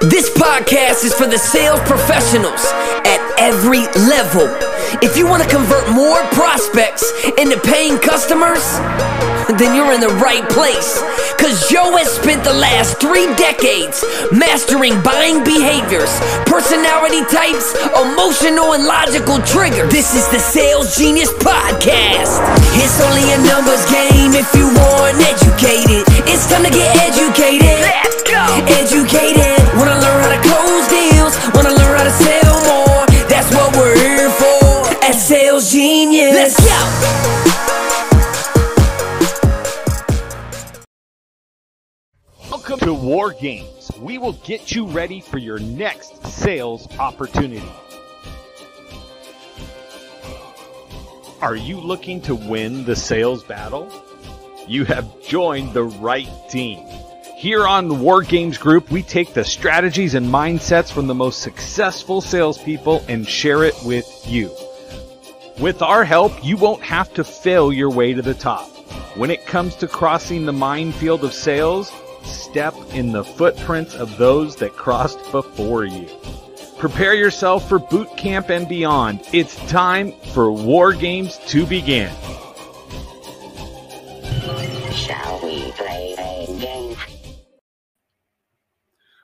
This podcast is for the sales professionals at every level. If you want to convert more prospects into paying customers, then you're in the right place. Cause Joe has spent the last three decades mastering buying behaviors, personality types, emotional and logical triggers. This is the Sales Genius Podcast. It's only a numbers game if you want educated. It's time to get educated. Let's go. Educated. Wanna learn Genius. Let's go. Welcome to War Games. We will get you ready for your next sales opportunity. Are you looking to win the sales battle? You have joined the right team. Here on the War Games Group, we take the strategies and mindsets from the most successful salespeople and share it with you. With our help, you won't have to fail your way to the top. When it comes to crossing the minefield of sales, step in the footprints of those that crossed before you. Prepare yourself for boot camp and beyond. It's time for War Games to begin. Shall we play a game?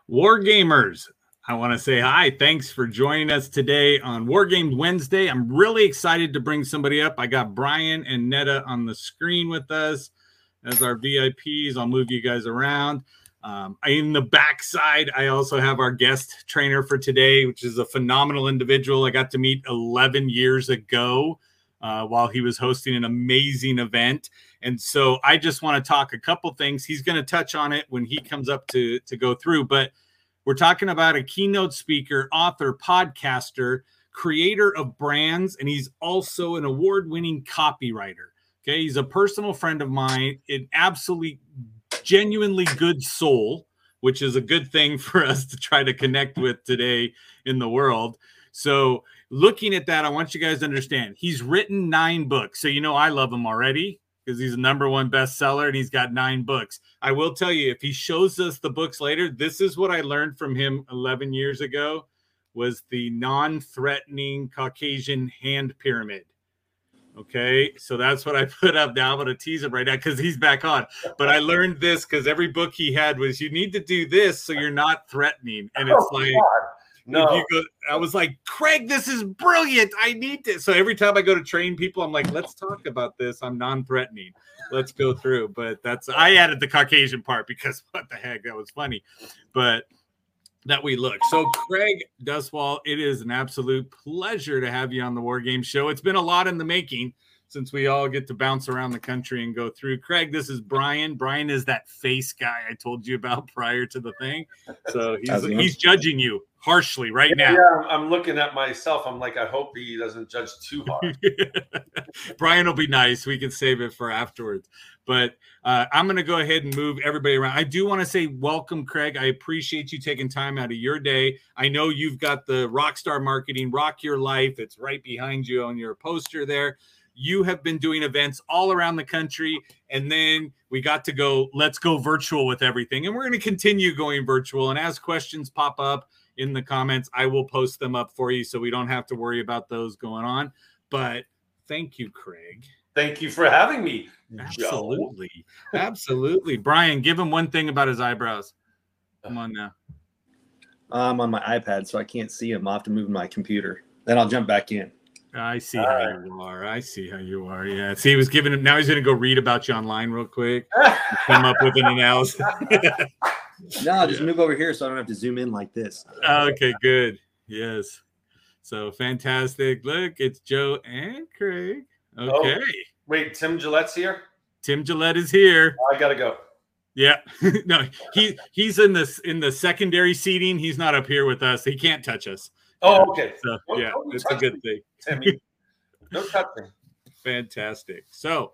War Gamers, I want to say hi. Thanks for joining us today on War Games Wednesday. I'm really excited to bring somebody up. I got Brian and Netta on the screen with us as our VIPs. I'll move you guys around. Um, in the backside, I also have our guest trainer for today, which is a phenomenal individual I got to meet 11 years ago uh, while he was hosting an amazing event. And so I just want to talk a couple things. He's going to touch on it when he comes up to, to go through, but we're talking about a keynote speaker, author, podcaster, creator of brands, and he's also an award winning copywriter. Okay. He's a personal friend of mine, an absolutely genuinely good soul, which is a good thing for us to try to connect with today in the world. So, looking at that, I want you guys to understand he's written nine books. So, you know, I love him already because he's a number one bestseller and he's got nine books. I will tell you, if he shows us the books later, this is what I learned from him 11 years ago was the non-threatening Caucasian hand pyramid. Okay, so that's what I put up now. I'm gonna tease him right now because he's back on. But I learned this because every book he had was you need to do this so you're not threatening. And it's Oh, like God. No. go, I was like, Craig, this is brilliant. I need this. So every time I go to train people, I'm like, let's talk about this. I'm non-threatening. Let's go through. But that's I added the Caucasian part because what the heck, that was funny. But that we look. So Craig Duswalt, it is an absolute pleasure to have you on the War Game Show. It's been a lot in the making since we all get to bounce around the country and go through. Craig, this is Brian. Brian is that face guy I told you about prior to the thing. So he's he's judging you harshly right now. Yeah, I'm- I'm looking at myself. I'm like, I hope he doesn't judge too hard. Brian will be nice. We can save it for afterwards. But uh, I'm going to go ahead and move everybody around. I do want to say welcome, Craig. I appreciate you taking time out of your day. I know you've got the Rockstar Marketing Rock Your Life. It's right behind you on your poster there. You have been doing events all around the country. And then we got to go, let's go virtual with everything. And we're going to continue going virtual. And as questions pop up in the comments, I will post them up for you so we don't have to worry about those going on. But thank you, Craig. Thank you for having me. Joe. Absolutely. Absolutely. Brian, give him one thing about his eyebrows. Come on now. I'm on my iPad, so I can't see him. I'll have to move my computer. Then I'll jump back in. I see All how right. you are. I see how you are. Yeah. See, he was giving him now he's gonna go read about you online real quick, come up with an analysis. No, I'll just Yeah. move over here so I don't have to zoom in like this. okay, good. Yes. So fantastic. Look, it's Joe and Craig. Oh. Okay. Wait, Tim Gillette's here. Tim Gillette is here. I gotta go. Yeah, no, he he's in this in the secondary seating. He's not up here with us. He can't touch us. Oh, okay. So yeah, it's a good thing. Timmy, no touching. Fantastic. So,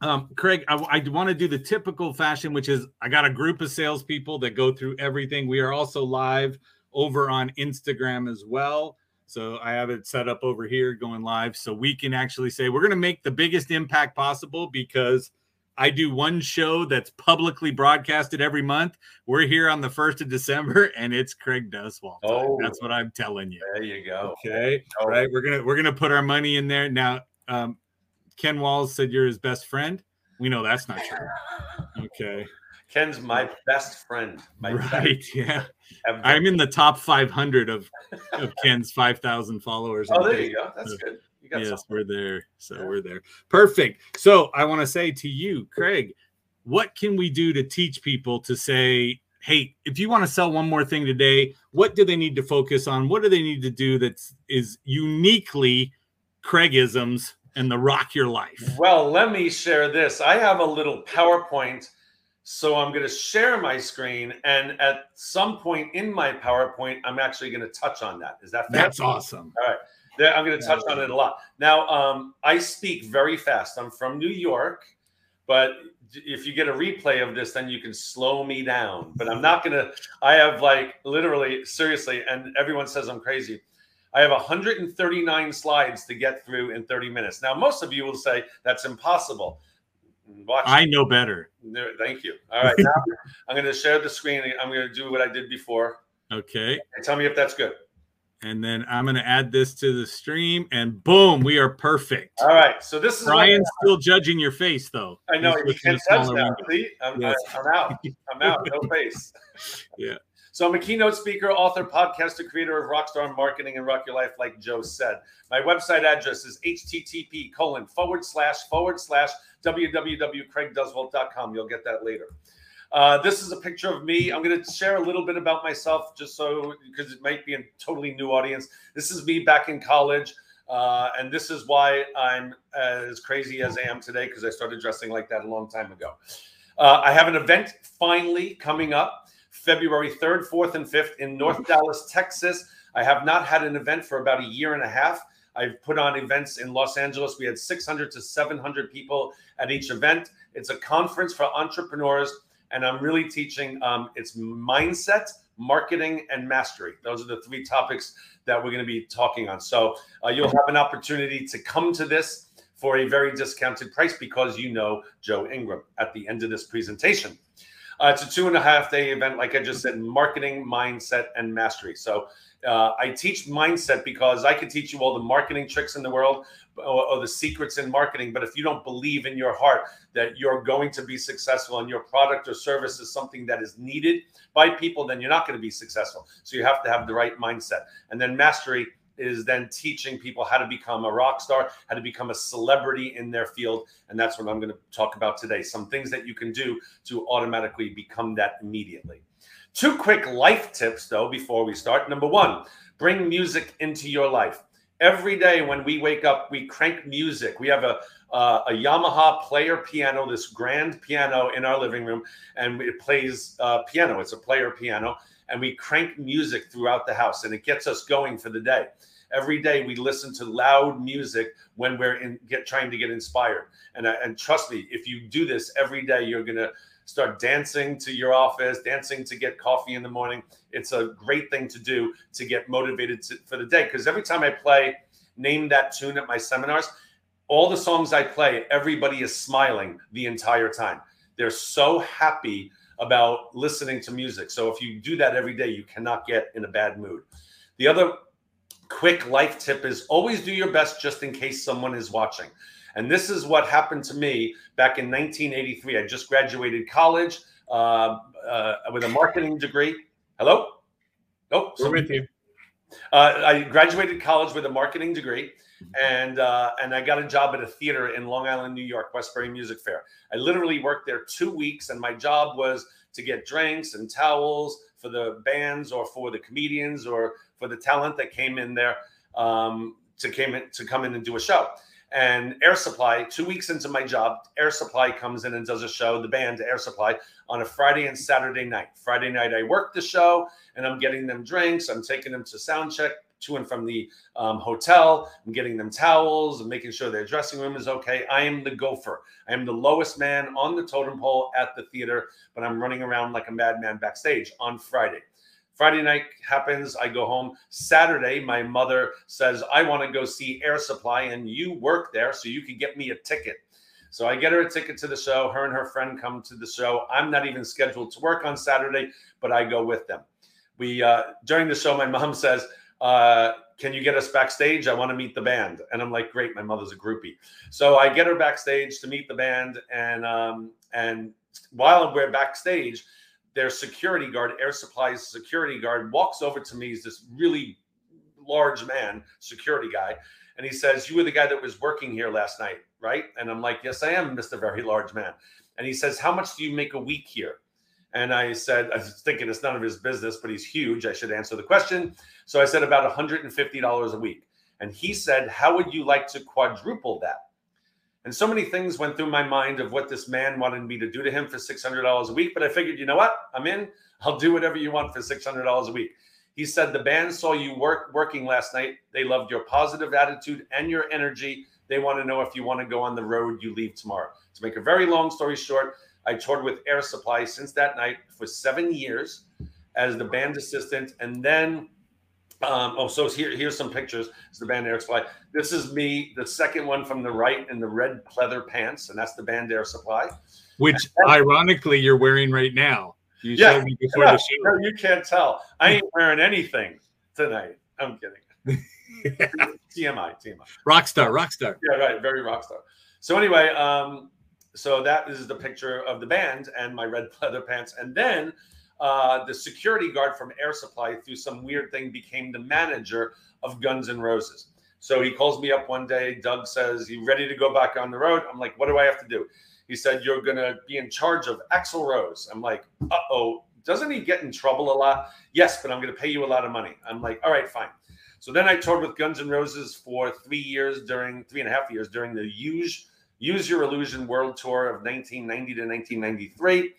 um, Craig, I, I want to do the typical fashion, which is I got a group of salespeople that go through everything. We are also live over on Instagram as well. So I have it set up over here going live so we can actually say we're going to make the biggest impact possible because I do one show that's publicly broadcasted every month. We're here on the first of December, and it's Craig Duswalt. Oh. that's what I'm telling you. There you go. Okay, Oh. all right. We're gonna we're gonna put our money in there now. Um, Ken Walls said you're his best friend. We know that's not true. Okay, Ken's my best friend. My right? Yeah, ever. I'm in the top 500 of of Ken's 5,000 followers. Oh, there Facebook. you go. That's good. Yes, we're there. So Yeah. we're there. Perfect. So I want to say to you, Craig, what can we do to teach people to say, hey, if you want to sell one more thing today, what do they need to focus on? What do they need to do that is uniquely Craigisms and the rock your life? Well, let me share this. I have a little PowerPoint. So I'm going to share my screen. And at some point in my PowerPoint, I'm actually going to touch on that. Is that fair? That's awesome. There- I'm going to touch on it a lot. Now, um, I speak very fast. I'm from New York, but if you get a replay of this, then you can slow me down. But I'm not going to. I have like literally, seriously, and everyone says I'm crazy. I have 139 slides to get through in 30 minutes. Now, most of you will say that's impossible. Watch. I know better. Thank you. All right, now I'm going to share the screen. I'm going to do what I did before. Okay. And tell me if that's good. And then I'm going to add this to the stream, and boom, we are perfect. All right. So this is Brian's still judging your face, though. I know you can't touch window. See, I'm, Yes. I, am out. I'm out. No face. Yeah. So I'm a keynote speaker, author, podcaster, creator of Rockstar Marketing and Rock Your Life, like Joe said. My website address is http colon forward slash forward slash www.craigduswalt.com. You'll get that later. Uh, this is a picture of me. I'm going to share a little bit about myself, just so because it might be a totally new audience. This is me back in college. Uh, and this is why I'm as crazy as I am today because I started dressing like that a long time ago. Uh, I have an event finally coming up February 3rd, 4th, and 5th in North Dallas, Texas. I have not had an event for about a year and a half. I've put on events in Los Angeles. We had 600 to 700 people at each event. It's a conference for entrepreneurs, and I'm really teaching um, it's mindset, marketing, and mastery. Those are the three topics that we're going to be talking on. So uh, you'll have an opportunity to come to this for a very discounted price because you know Joe Ingram at the end of this presentation. Uh, it's a two and a half day event, like I just said, marketing, mindset, and mastery. So uh, I teach mindset because I can teach you all the marketing tricks in the world or, or the secrets in marketing. But if you don't believe in your heart that you're going to be successful and your product or service is something that is needed by people, then you're not going to be successful. So you have to have the right mindset. And then mastery is then teaching people how to become a rock star, how to become a celebrity in their field. And that's what I'm going to talk about today. Some things that you can do to automatically become that immediately. Two quick life tips, though, before we start. Number one, bring music into your life. Every day when we wake up, we crank music. We have a uh, a Yamaha player piano, this grand piano in our living room, and it plays uh, piano. It's a player piano, and we crank music throughout the house, and it gets us going for the day. Every day we listen to loud music when we're in get trying to get inspired. And uh, and trust me, if you do this every day, you're gonna start dancing to your office, dancing to get coffee in the morning. It's a great thing to do to get motivated to, for the day. Because every time I play Name That Tune at my seminars, all the songs I play, everybody is smiling the entire time. They're so happy about listening to music. So if you do that every day, you cannot get in a bad mood. The other quick life tip is always do your best just in case someone is watching. And this is what happened to me back in 1983. I just graduated college uh, uh, with a marketing degree. Hello? Oh, We're with you. uh, I graduated college with a marketing degree, and uh, and I got a job at a theater in Long Island, New York, Westbury Music Fair. I literally worked there two weeks, and my job was to get drinks and towels for the bands or for the comedians or for the talent that came in there um, to came in, to come in and do a show. And Air Supply, two weeks into my job, Air Supply comes in and does a show, the band Air Supply, on a Friday and Saturday night. Friday night, I work the show and I'm getting them drinks. I'm taking them to sound check to and from the um, hotel. I'm getting them towels and making sure their dressing room is okay. I am the gopher. I am the lowest man on the totem pole at the theater, but I'm running around like a madman backstage on Friday. Friday night happens. I go home. Saturday, my mother says, I want to go see Air Supply, and you work there, so you can get me a ticket. So I get her a ticket to the show. Her and her friend come to the show. I'm not even scheduled to work on Saturday, but I go with them. We uh, during the show, my mom says, uh, "Can you get us backstage? I want to meet the band." And I'm like, "Great, my mother's a groupie." So I get her backstage to meet the band, and um, and while we're backstage, their security guard, Air Supply's security guard, walks over to me. He's this really large man, security guy, and he says, "You were the guy that was working here last night, right?" And I'm like, "Yes, I am, Mister Very Large Man." And he says, "How much do you make a week here?" And I said, I was thinking it's none of his business, but he's huge. I should answer the question. So I said about $150 a week. And he said, How would you like to quadruple that? And so many things went through my mind of what this man wanted me to do to him for $600 a week. But I figured, you know what? I'm in. I'll do whatever you want for $600 a week. He said, The band saw you work working last night. They loved your positive attitude and your energy. They want to know if you want to go on the road you leave tomorrow. To make a very long story short, I toured with Air Supply since that night for seven years as the band assistant. And then, um, oh, so here, here's some pictures. It's the band Air Supply. This is me, the second one from the right in the red pleather pants, and that's the band Air Supply. Which, ironically, you're wearing right now. You Yeah, showed me before No, the show. no, you can't tell. I ain't wearing anything tonight. I'm kidding. TMI, TMI. Rockstar, rockstar. Yeah, right. Very rock star. So anyway, um, so that is the picture of the band and my red leather pants. And then uh, the security guard from Air Supply, through some weird thing, became the manager of Guns N' Roses. So he calls me up one day. Doug says, "You ready to go back on the road?" I'm like, "What do I have to do?" He said, "You're going to be in charge of Axl Rose." I'm like, "Uh oh." Doesn't he get in trouble a lot? Yes, but I'm going to pay you a lot of money. I'm like, all right, fine. So then I toured with Guns N' Roses for three years during three and a half years during the Use Use Your Illusion World Tour of 1990 to 1993.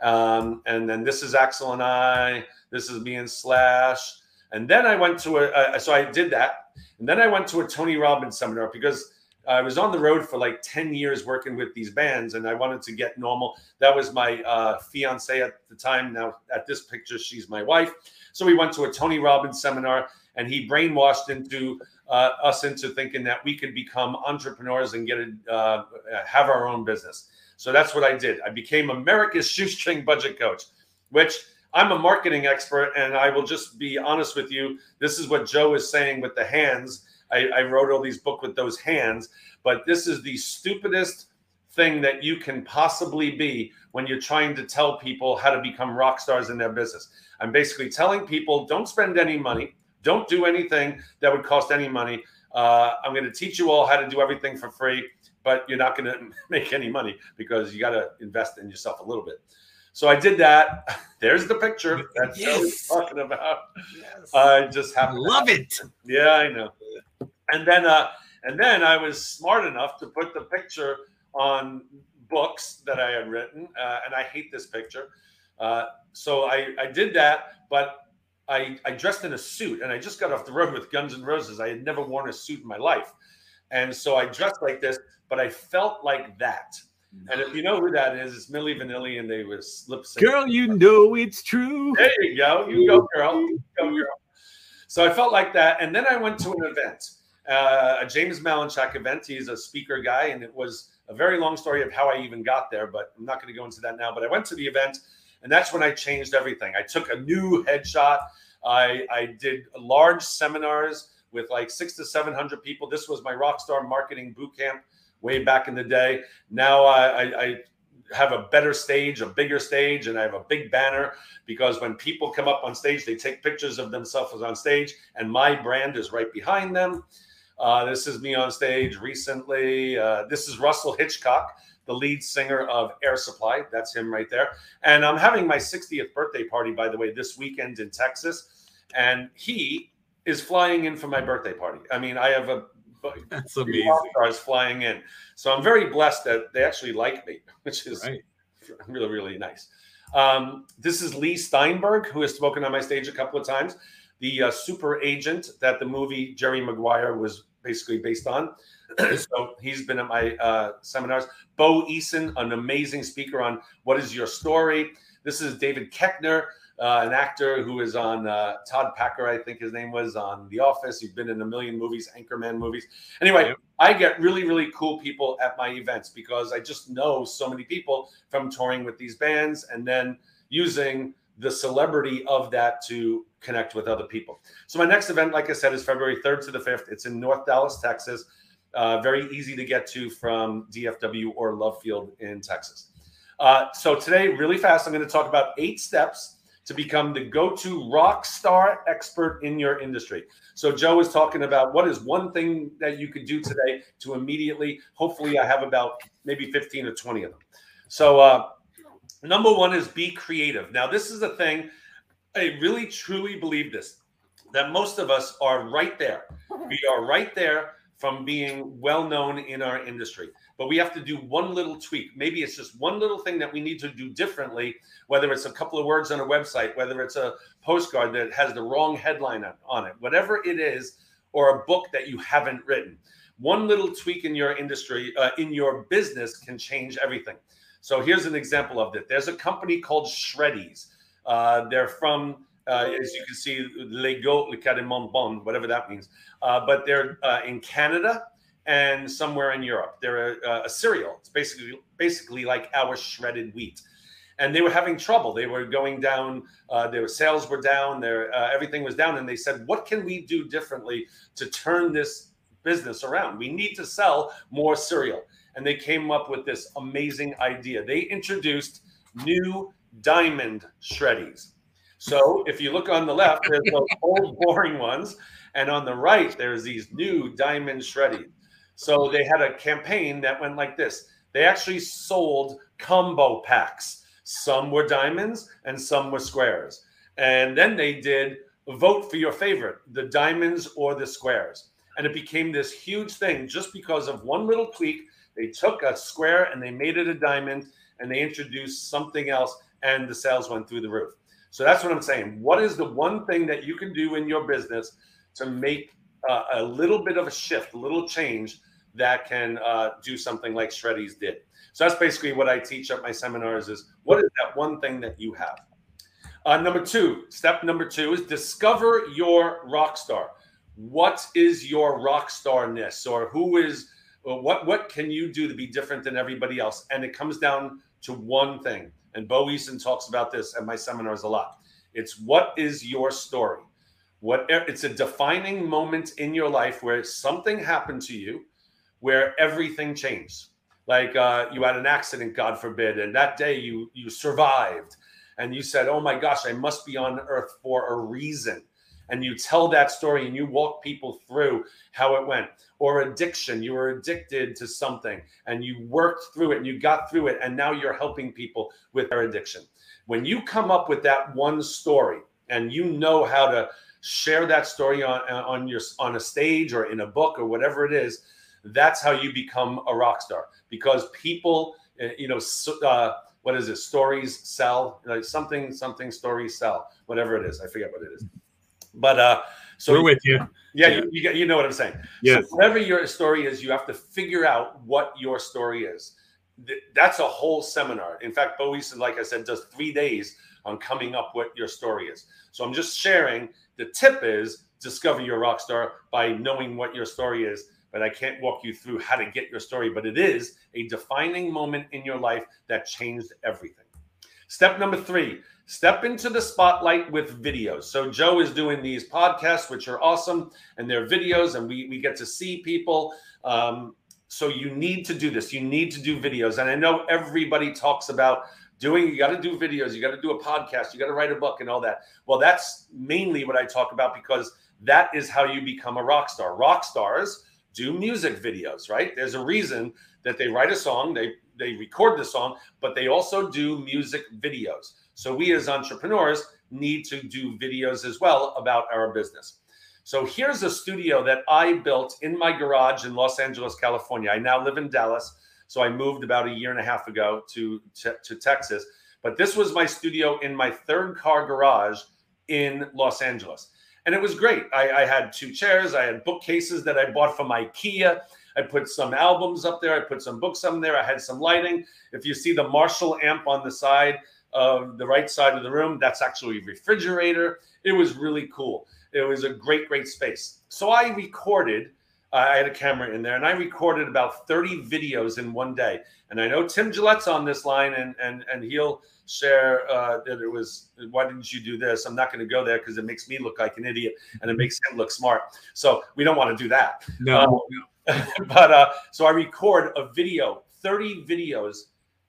Um, and then this is Axl and I. This is me and Slash. And then I went to a, so I did that. And then I went to a Tony Robbins seminar because I was on the road for like 10 years working with these bands and I wanted to get normal. That was my uh, fiance at the time. Now, at this picture, she's my wife. So we went to a Tony Robbins seminar and he brainwashed into uh, us into thinking that we could become entrepreneurs and get a, uh, have our own business. So that's what I did. I became America's shoestring budget coach, which I'm a marketing expert, and I will just be honest with you. This is what Joe is saying with the hands. I, I wrote all these books with those hands, but this is the stupidest thing that you can possibly be when you're trying to tell people how to become rock stars in their business. I'm basically telling people don't spend any money, don't do anything that would cost any money. Uh, I'm going to teach you all how to do everything for free, but you're not going to make any money because you got to invest in yourself a little bit. So I did that. There's the picture that was talking about. I just have love it. yeah, I know. And then uh and then I was smart enough to put the picture on books that I had written. Uh, and I hate this picture. Uh, so I, I did that, but I, I dressed in a suit and I just got off the road with Guns N' Roses. I had never worn a suit in my life. And so I dressed like this, but I felt like that. And if you know who that is, it's Milli Vanilli and they was lip syncing. Girl, you know it's true. There you go. You go, girl. You go, girl. So I felt like that. And then I went to an event, uh, a James Malinchak event. He's a speaker guy. And it was a very long story of how I even got there, but I'm not going to go into that now. But I went to the event, and that's when I changed everything. I took a new headshot. I, I did large seminars with like six to 700 people. This was my Rockstar Marketing Boot Camp way back in the day. Now I, I, I have a better stage, a bigger stage, and I have a big banner because when people come up on stage, they take pictures of themselves on stage, and my brand is right behind them. Uh, this is me on stage recently. Uh, this is Russell Hitchcock, the lead singer of Air Supply. That's him right there. And I'm having my 60th birthday party, by the way, this weekend in Texas. And he is flying in for my birthday party. I mean, I have a That's amazing. stars flying in. So I'm very blessed that they actually like me, which is Right. really, really nice. Um, this is Leigh Steinberg, who has spoken on my stage a couple of times, the uh, super agent that the movie Jerry Maguire was basically based on. so he's been at my uh, seminars. Bo Eason, an amazing speaker on what is your story. This is David Koechner, uh, an actor who is on uh, Todd Packer, I think his name was on The Office. He's been in a million movies, Anchorman movies. Anyway, I get really, really cool people at my events because I just know so many people from touring with these bands and then using the celebrity of that to connect with other people. So my next event, like I said, is February 3rd to the 5th. It's in North Dallas, Texas. Uh, very easy to get to from DFW or Love Field in Texas. Uh, so today, really fast, I'm going to talk about eight steps to become the go-to rock star expert in your industry. So Joe is talking about what is one thing that you could do today to immediately. Hopefully, I have about maybe 15 or 20 of them. So uh, number one is be creative. Now, this is the thing. I really truly believe this that most of us are right there. We are right there from being well known in our industry. But we have to do one little tweak. Maybe it's just one little thing that we need to do differently, whether it's a couple of words on a website, whether it's a postcard that has the wrong headline on, it, whatever it is, or a book that you haven't written. One little tweak in your industry, uh, in your business, can change everything. So here's an example of that. There's a company called Shreddies. Uh, they're from, uh, as you can see, Lego, Le Cademont Bon, whatever that means. Uh, but they're uh, in Canada and somewhere in Europe. They're a, a cereal. It's basically basically like our shredded wheat. And they were having trouble. They were going down. Uh, their sales were down. Their uh, everything was down. And they said, "What can we do differently to turn this business around? We need to sell more cereal." And they came up with this amazing idea. They introduced new diamond shreddies. So if you look on the left, there's those old boring ones, and on the right, there's these new diamond shreddies. So they had a campaign that went like this. They actually sold combo packs. Some were diamonds and some were squares. And then they did vote for your favorite, the diamonds or the squares. And it became this huge thing just because of one little tweak. They took a square and they made it a diamond and they introduced something else and the sales went through the roof. So that's what I'm saying. What is the one thing that you can do in your business to make uh, a little bit of a shift, a little change that can uh, do something like Shreddies did? So that's basically what I teach at my seminars is what is that one thing that you have? Uh, number two, step number two is discover your rock star. What is your rock starness or who is, or what, what can you do to be different than everybody else? And it comes down to one thing. And Bo Eason talks about this at my seminars a lot. It's what is your story? What it's a defining moment in your life where something happened to you, where everything changed. Like uh, you had an accident, God forbid, and that day you you survived, and you said, "Oh my gosh, I must be on Earth for a reason." And you tell that story and you walk people through how it went. Or addiction, you were addicted to something and you worked through it and you got through it, and now you're helping people with their addiction. When you come up with that one story and you know how to share that story on on your on a stage or in a book or whatever it is, that's how you become a rock star because people, uh, you know, so- uh, what is it? Stories sell, like something, something stories sell, whatever it is. I forget what it is. But uh, so We're with you. yeah, yeah. You, you, get- you know what I'm saying. yeah So whatever your story is, you have to figure out what your story is. That's a whole seminar. In fact, bowie like I said, does three days on coming up what your story is. So I'm just sharing. The tip is discover your rock star by knowing what your story is. But I can't walk you through how to get your story. But it is a defining moment in your life that changed everything. Step number three step into the spotlight with videos. So, Joe is doing these podcasts, which are awesome, and they're videos, and we, we get to see people. Um, so, you need to do this. You need to do videos. And I know everybody talks about doing, you got to do videos, you got to do a podcast, you got to write a book, and all that. Well, that's mainly what I talk about because that is how you become a rock star. Rock stars do music videos, right? There's a reason that they write a song, they they record the song, but they also do music videos. So we as entrepreneurs need to do videos as well about our business. So here's a studio that I built in my garage in Los Angeles, California. I now live in Dallas, so I moved about a year and a half ago to to, to Texas. But this was my studio in my third car garage in Los Angeles. And it was great. I, I had two chairs, I had bookcases that I bought from IKEA. I put some albums up there. I put some books up there. I had some lighting. If you see the Marshall amp on the side, of the right side of the room. That's actually a refrigerator. It was really cool. It was a great, great space. So I recorded. I had a camera in there, and I recorded about 30 videos in one day. And I know Tim Gillette's on this line, and and and he'll share uh, that it was. Why didn't you do this? I'm not going to go there because it makes me look like an idiot, and it makes him look smart. So we don't want to do that. No, Um, but uh, so I record a video, 30 videos,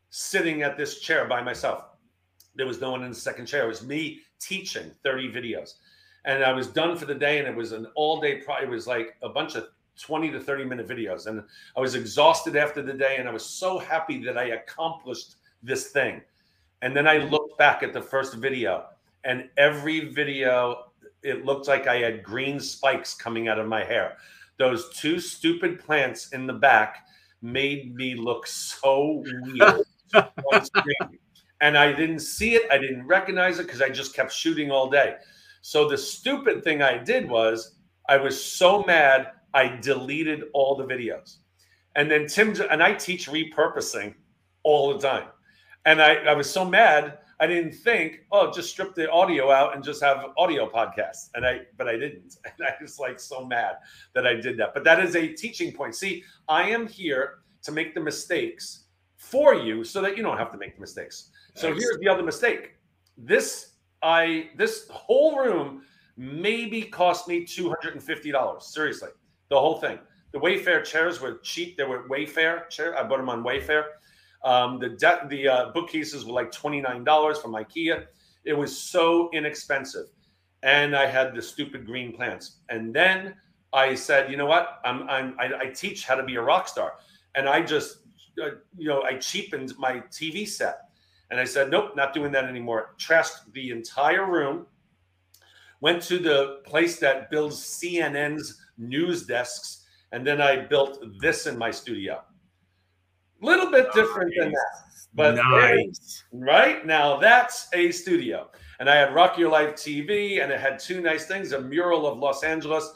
sitting at this chair by myself. There was no one in the second chair. It was me teaching 30 videos. And I was done for the day, and it was an all day, pro- it was like a bunch of 20 to 30 minute videos. And I was exhausted after the day, and I was so happy that I accomplished this thing. And then I mm-hmm. looked back at the first video, and every video, it looked like I had green spikes coming out of my hair. Those two stupid plants in the back made me look so weird. And I didn't see it, I didn't recognize it because I just kept shooting all day. So the stupid thing I did was I was so mad, I deleted all the videos. And then Tim, and I teach repurposing all the time. And I, I was so mad, I didn't think, oh, just strip the audio out and just have audio podcasts. And I, but I didn't. And I was like so mad that I did that. But that is a teaching point. See, I am here to make the mistakes for you so that you don't have to make the mistakes. So here's the other mistake. This I this whole room maybe cost me $250. Seriously. The whole thing. The Wayfair chairs were cheap. They were Wayfair chair. I bought them on Wayfair. Um, the de- the uh, bookcases were like twenty nine dollars from IKEA. It was so inexpensive, and I had the stupid green plants. And then I said, you know what? I'm, I'm I, I teach how to be a rock star, and I just uh, you know I cheapened my TV set, and I said, nope, not doing that anymore. Trashed the entire room. Went to the place that builds CNN's news desks, and then I built this in my studio. Little bit different than that, but nice. right now that's a studio. And I had Rock Your Life TV, and it had two nice things: a mural of Los Angeles.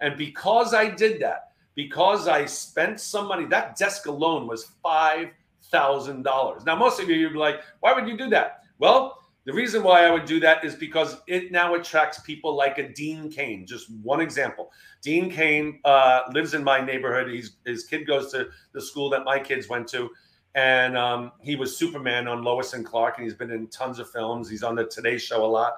And because I did that, because I spent some money, that desk alone was five thousand dollars. Now, most of you, you'd be like, "Why would you do that?" Well, the reason why I would do that is because it now attracts people like a Dean Cain. Just one example. Dean Cain uh, lives in my neighborhood. He's, his kid goes to the school that my kids went to. And um, he was Superman on Lois and Clark, and he's been in tons of films. He's on the Today Show a lot.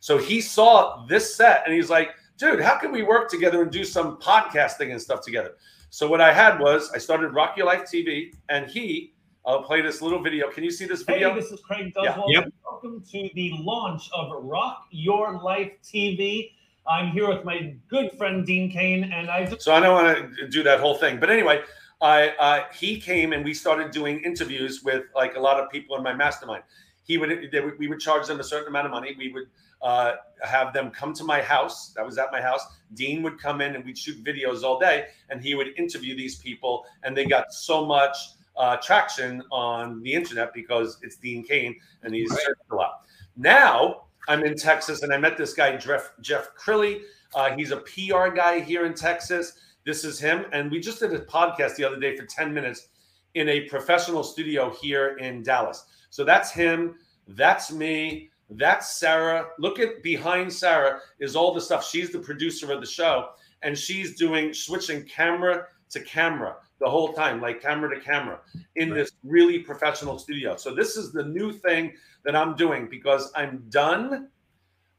So he saw this set and he's like, dude, how can we work together and do some podcasting and stuff together? So what I had was I started Rock Your Life TV, and he, I'll play this little video. Can you see this video? Hey, video? this is Craig Yeah. Yep. Welcome to the launch of Rock Your Life TV. I'm here with my good friend Dean Cain, and I just So I don't want to do that whole thing, but anyway, I uh, he came and we started doing interviews with like a lot of people in my mastermind. He would, they would we would charge them a certain amount of money. We would uh, have them come to my house. That was at my house. Dean would come in and we'd shoot videos all day, and he would interview these people, and they got so much uh, traction on the internet because it's Dean Cain and he's Right. searched a lot. Now I'm in Texas and I met this guy Jeff Jeff Crilley. Uh, he's a PR guy here in Texas. This is him, and we just did a podcast the other day for 10 minutes in a professional studio here in Dallas. So that's him. That's me. That's Sarah. Look at behind Sarah is all the stuff. She's the producer of the show, and she's doing switching camera to camera the whole time, like camera to camera, in this really professional studio. So this is the new thing that I'm doing because I'm done.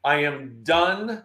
I am done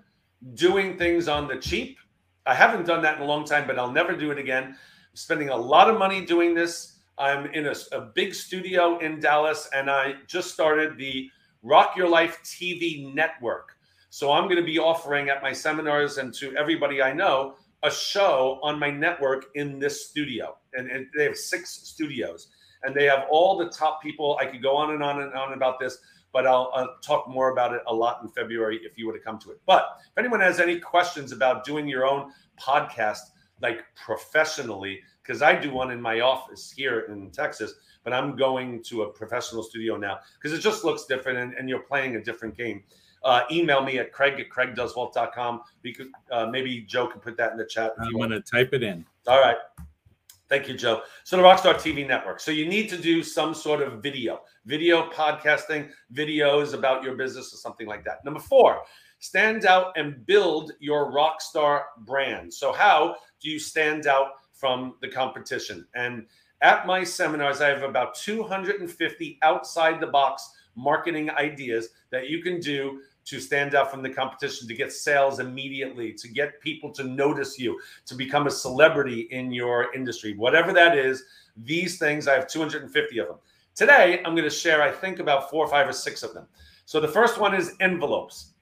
doing things on the cheap. I haven't done that in a long time, but I'll never do it again. I'm spending a lot of money doing this. I'm in a, a big studio in Dallas, and I just started the Rock Your Life TV network. So I'm going to be offering at my seminars and to everybody I know a show on my network in this studio. And, and they have six studios, and they have all the top people. I could go on and on and on about this, but I'll, I'll talk more about it a lot in February if you were to come to it. But if anyone has any questions about doing your own podcast, like professionally, because I do one in my office here in Texas, but I'm going to a professional studio now because it just looks different and, and you're playing a different game. Uh, email me at craig at craigduswalt.com. We could, uh, maybe Joe can put that in the chat. If I'm you want. going to type it in. All right. Thank you, Joe. So the Rockstar TV network. So you need to do some sort of video, video podcasting, videos about your business or something like that. Number four, stand out and build your Rockstar brand. So how do you stand out from the competition? And at my seminars, I have about 250 outside the box marketing ideas that you can do to stand out from the competition, to get sales immediately, to get people to notice you, to become a celebrity in your industry, whatever that is. These things, I have 250 of them. Today, I'm going to share, I think, about four, five, or six of them. So the first one is envelopes.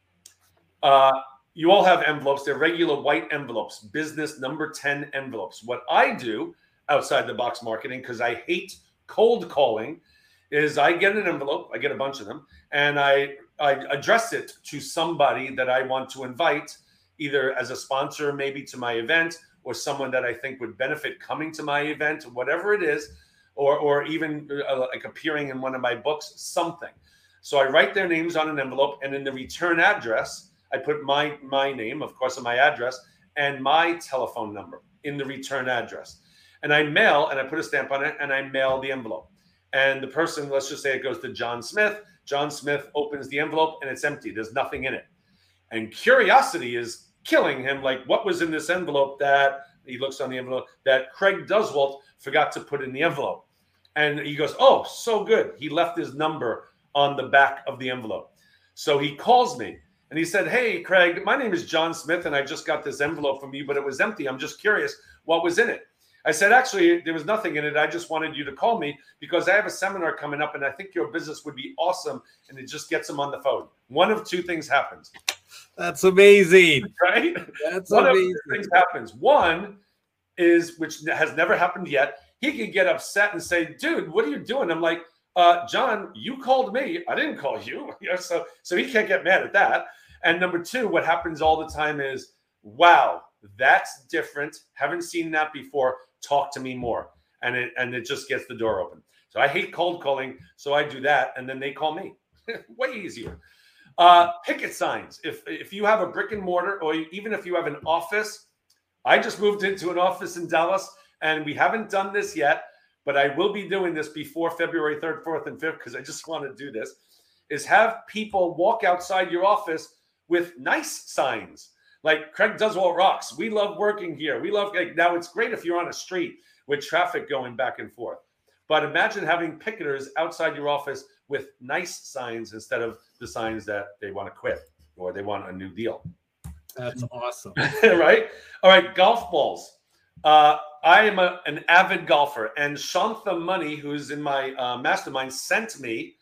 Uh, you all have envelopes. They're regular white envelopes, business number 10 envelopes. What I do outside the box marketing, because I hate cold calling, is I get an envelope, I get a bunch of them, and I I address it to somebody that I want to invite, either as a sponsor, maybe to my event, or someone that I think would benefit coming to my event, whatever it is, or or even uh, like appearing in one of my books, something. So I write their names on an envelope, and in the return address, I put my my name, of course, and my address, and my telephone number in the return address, and I mail and I put a stamp on it, and I mail the envelope. And the person, let's just say it goes to John Smith John Smith opens the envelope and it's empty. There's nothing in it. And curiosity is killing him. Like, what was in this envelope that he looks on the envelope that Craig Duswalt forgot to put in the envelope? And he goes, Oh, so good. He left his number on the back of the envelope. So he calls me and he said, Hey, Craig, my name is John Smith, and I just got this envelope from you, but it was empty. I'm just curious what was in it. I said, actually, there was nothing in it. I just wanted you to call me because I have a seminar coming up and I think your business would be awesome. And it just gets them on the phone. One of two things happens. That's amazing. Right? That's One amazing. of two things happens. One is, which has never happened yet, he could get upset and say, dude, what are you doing? I'm like, uh, John, you called me. I didn't call you. you know, so, so he can't get mad at that. And number two, what happens all the time is, wow, that's different. Haven't seen that before talk to me more. And it and it just gets the door open. So i hate cold calling so i do that and then they call me. Way easier. Uh, picket signs. If if you have a brick and mortar or even if you have an office i just moved into an office in dallas and we haven't done this yet but i will be doing this before february 3rd 4th and 5th because i just want to do this is have people walk outside your office with nice signs like Craig Duswalt rocks. We love working here. We love like now it's great if you're on a street with traffic going back and forth. But imagine having picketers outside your office with nice signs instead of the signs that they want to quit or they want a new deal. That's awesome. right? All right, golf balls. Uh, I am a, an avid golfer, and Shantha Money, who's in my uh, mastermind, sent me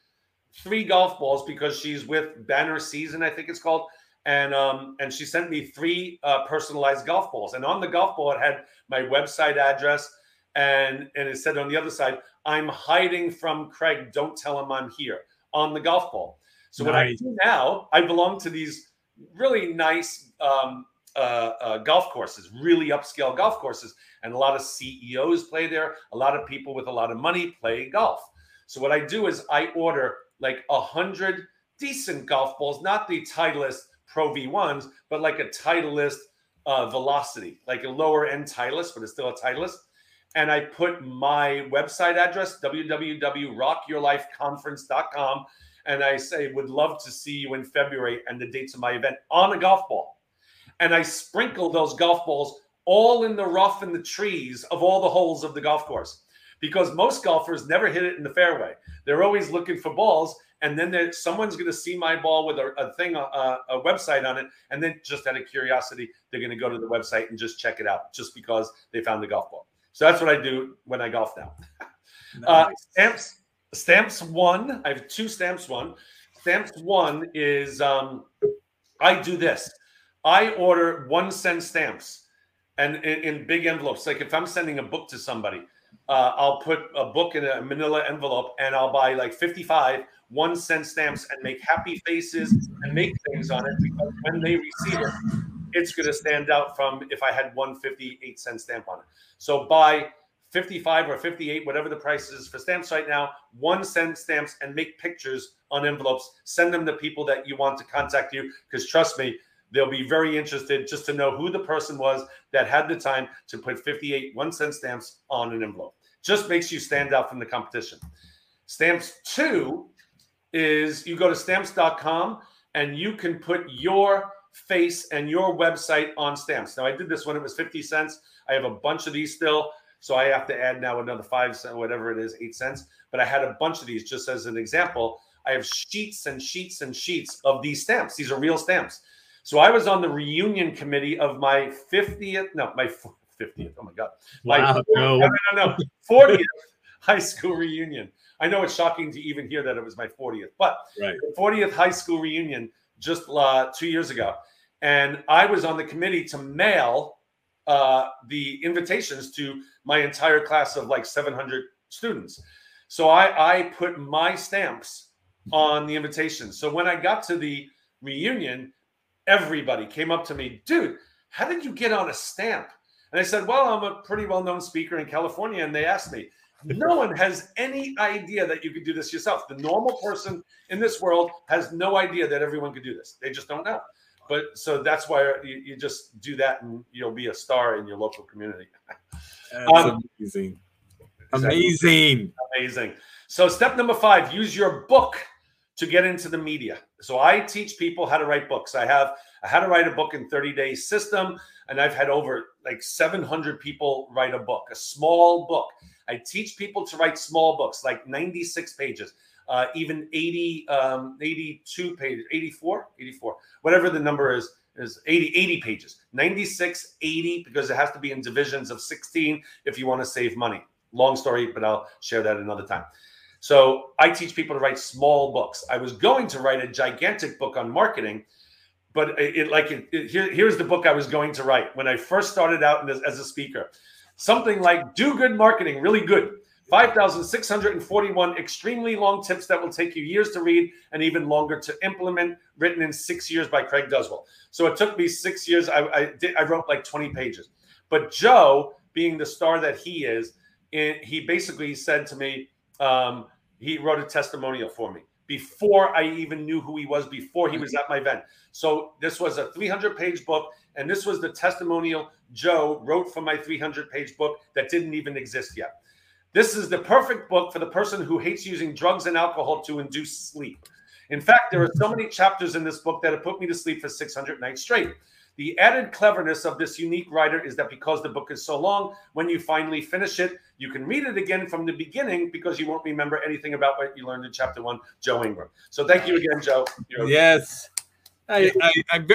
three golf balls because she's with Banner Season, I think it's called and um, and she sent me three uh, personalized golf balls. And on the golf ball, it had my website address, and and it said on the other side, "I'm hiding from Craig. Don't tell him I'm here." On the golf ball. So what I do now, I belong to these really nice um, uh, uh, golf courses, really upscale golf courses, and a lot of CEOs play there. A lot of people with a lot of money play golf. So what I do is I order like a hundred decent golf balls, not the Titleist Pro V1s, but like a Titleist uh, Velocity, like a lower end Titleist, but it's still a Titleist. And I put my website address, www.rockyourlifeconference.com, and I say, would love to see you in February and the dates of my event on a golf ball. And I sprinkle those golf balls all in the rough and the trees of all the holes of the golf course because most golfers never hit it in the fairway. They're always looking for balls, and then there, someone's going to see my ball with a, a thing, a, a website on it, and then just out of curiosity, they're going to go to the website and just check it out just because they found the golf ball. So that's what I do when I golf now. Uh, stamps, stamps one. I have two stamps. One, stamps one is um, I do this. I order one cent stamps, and in, in big envelopes. Like if I'm sending a book to somebody, uh, I'll put a book in a Manila envelope, and I'll buy like 55 one cent stamps and make happy faces and make things on it because when they receive it, it's going to stand out from if I had one 58 cent stamp on it. So buy 55 or 58, whatever the price is for stamps right now, one cent stamps and make pictures on envelopes. Send them to people that you want to contact you because trust me, they'll be very interested just to know who the person was that had the time to put 58 one cent stamps on an envelope. Just makes you stand out from the competition. Stamps two is you go to stamps.com and you can put your face and your website on stamps. Now, I did this when it was 50 cents. I have a bunch of these still. So I have to add now another five cents, whatever it is, eight cents. But I had a bunch of these just as an example. I have sheets and sheets and sheets of these stamps. These are real stamps. So I was on the reunion committee of my 50th, no, my 50th. Oh my God. My Wow, no. no, no, no, 40th high school reunion. I know it's shocking to even hear that it was my 40th, but Right. the 40th high school reunion just uh, two years ago. And I was on the committee to mail uh, the invitations to my entire class of like 700 students. So I, I put my stamps on the invitation. So when I got to the reunion, everybody came up to me, dude, how did you get on a stamp? And I said, well, I'm a pretty well known speaker in California. And they asked me, no one has any idea that you could do this yourself. The normal person in this world has no idea that everyone could do this. They just don't know. But so that's why you, you just do that and you'll be a star in your local community. That's Um, amazing. Amazing. Amazing. So, step number five use your book to get into the media. So, I teach people how to write books. I have a how to write a book in 30 days system, and I've had over like 700 people write a book, a small book. I teach people to write small books, like 96 pages, uh, even 80, um, 82 pages, 84, 84, whatever the number is, is 80, 80 pages, 96, 80, because it has to be in divisions of 16 if you want to save money. Long story, but I'll share that another time. So I teach people to write small books. I was going to write a gigantic book on marketing, but it, like it, it- here, here's the book I was going to write when I first started out this, as a speaker. Something like "Do Good Marketing, Really Good." 5,641 extremely long tips that will take you years to read and even longer to implement, written in six years by Craig Duswalt. So it took me six years. I, I did. I wrote like 20 pages. But Joe, being the star that he is, it, he basically said to me, um, he wrote a testimonial for me before I even knew who he was, before he was at my event. So this was a 300 page book, and this was the testimonial Joe wrote for my 300 page book that didn't even exist yet. This is the perfect book for the person who hates using drugs and alcohol to induce sleep. In fact, there are so many chapters in this book that have put me to sleep for 600 nights straight. The added cleverness of this unique writer is that because the book is so long, when you finally finish it, you can read it again from the beginning because you won't remember anything about what you learned in chapter one, Joe Ingram. So thank you again, Joe. You're- Yes. I,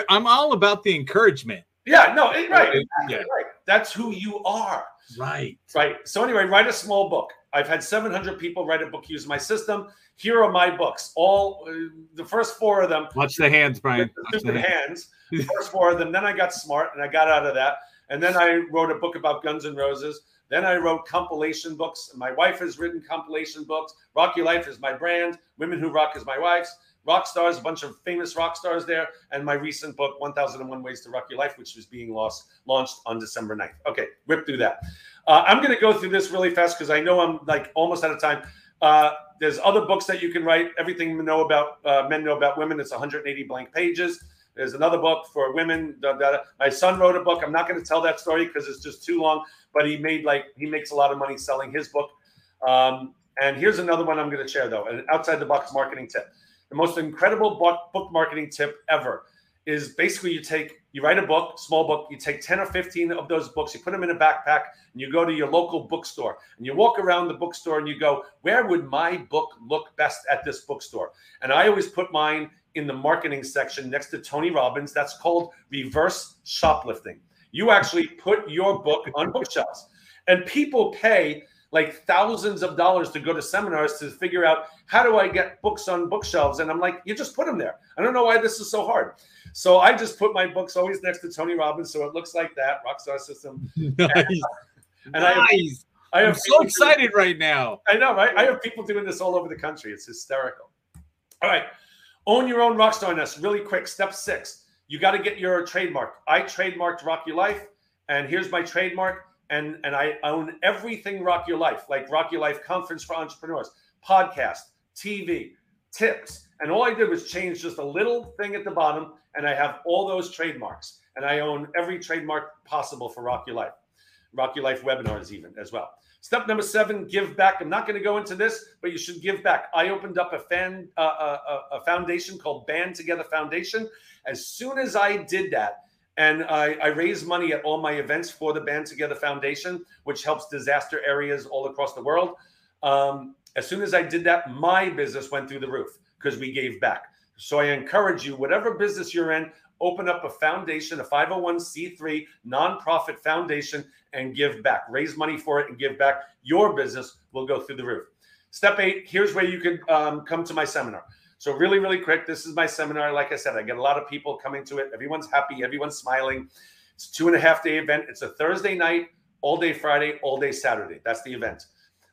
I'm all about the encouragement. Yeah, no, it- right, uh, Yeah. right. That's who you are. Right. Right. So anyway, write a small book. I've had 700 people write a book using my system. Here are my books. All uh, the first four of them Watch the hands, Brian. the Watch the hands. hands. The first four of them. Then I got smart and I got out of that. And then I wrote a book about Guns N' Roses. Then I wrote compilation books. My wife has written compilation books. Rock Your Life is my brand. Women Who Rock is my wife's. Rock stars, a bunch of famous rock stars there. And my recent book, 1001 Ways to Rock Your Life, which was being lost, launched on December 9th. Okay, whip through that. Uh, I'm going to go through this really fast because I know I'm like almost out of time. Uh, there's other books that you can write. Everything men know about uh, men know about women. It's 180 blank pages. There's another book for women. Da, da, da. My son wrote a book. I'm not going to tell that story because it's just too long. But he made like he makes a lot of money selling his book. Um, and here's another one I'm going to share though, an outside the box marketing tip. The most incredible book, book marketing tip ever is basically you take you write a book, small book, you take 10 or 15 of those books, you put them in a backpack, and you go to your local bookstore and you walk around the bookstore and you go, where would my book look best at this bookstore? And I always put mine in the marketing section next to Tony Robbins. That's called reverse shoplifting. You actually put your book on bookshelves, and people pay like thousands of dollars to go to seminars to figure out how do I get books on bookshelves. And I'm like, you just put them there. I don't know why this is so hard. So I just put my books always next to Tony Robbins, so it looks like that Rockstar System. Uh, nice. And I have, nice. I I'm so excited right now. I know, right? I have people doing this all over the country. It's hysterical. All right. Own your own rockstar nest. Really quick. Step six. You got to get your trademark. I trademarked Rock Your Life, and here's my trademark. And and I own everything Rock Your Life, like Rock Your Life Conference for Entrepreneurs, podcast, TV, tips, And all I did was change just a little thing at the bottom, and I have all those trademarks. And I own every trademark possible for Rock Your Life, Rock Your Life webinars, even as well. Step number seven: give back. I'm not going to go into this, but you should give back. I opened up a fan uh, a, a foundation called Band Together Foundation. As soon as I did that, and I, I raise money at all my events for the Band Together Foundation, which helps disaster areas all across the world. Um, as soon as I did that, my business went through the roof because we gave back. So I encourage you, whatever business you're in, open up a foundation, a 501c3 nonprofit foundation, and give back. Raise money for it and give back. Your business will go through the roof. Step eight here's where you can um, come to my seminar. So, really, really quick, this is my seminar. Like I said, I get a lot of people coming to it. Everyone's happy, everyone's smiling. It's a two and a half day event. It's a Thursday night, all day Friday, all day Saturday. That's the event.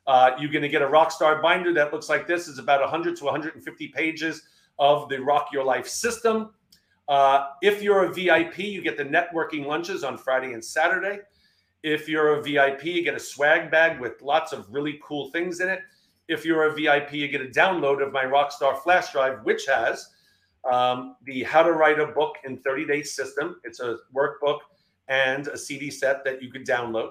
Uh, you're going to get a Rockstar binder that looks like this. It's about 100 to 150 pages of the Rock Your Life system. Uh, if you're a VIP, you get the networking lunches on Friday and Saturday. If you're a VIP, you get a swag bag with lots of really cool things in it. If you're a VIP, you get a download of my Rockstar flash drive, which has um, the How to Write a Book in 30 Days system. It's a workbook and a CD set that you could download.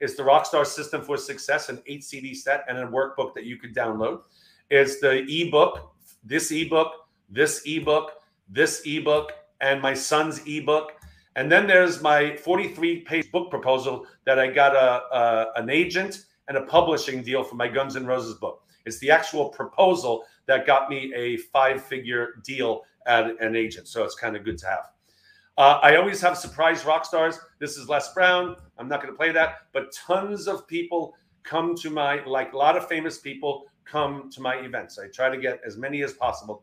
It's the Rockstar System for Success, an eight CD set and a workbook that you could download. It's the ebook, this ebook, this ebook, this ebook, and my son's ebook. And then there's my 43 page book proposal that I got a, a, an agent and a publishing deal for my Guns N' Roses book. It's the actual proposal that got me a five figure deal at an agent. So it's kind of good to have. Uh, I always have surprise rock stars. This is Les Brown. I'm not going to play that, but tons of people come to my, like a lot of famous people come to my events. I try to get as many as possible.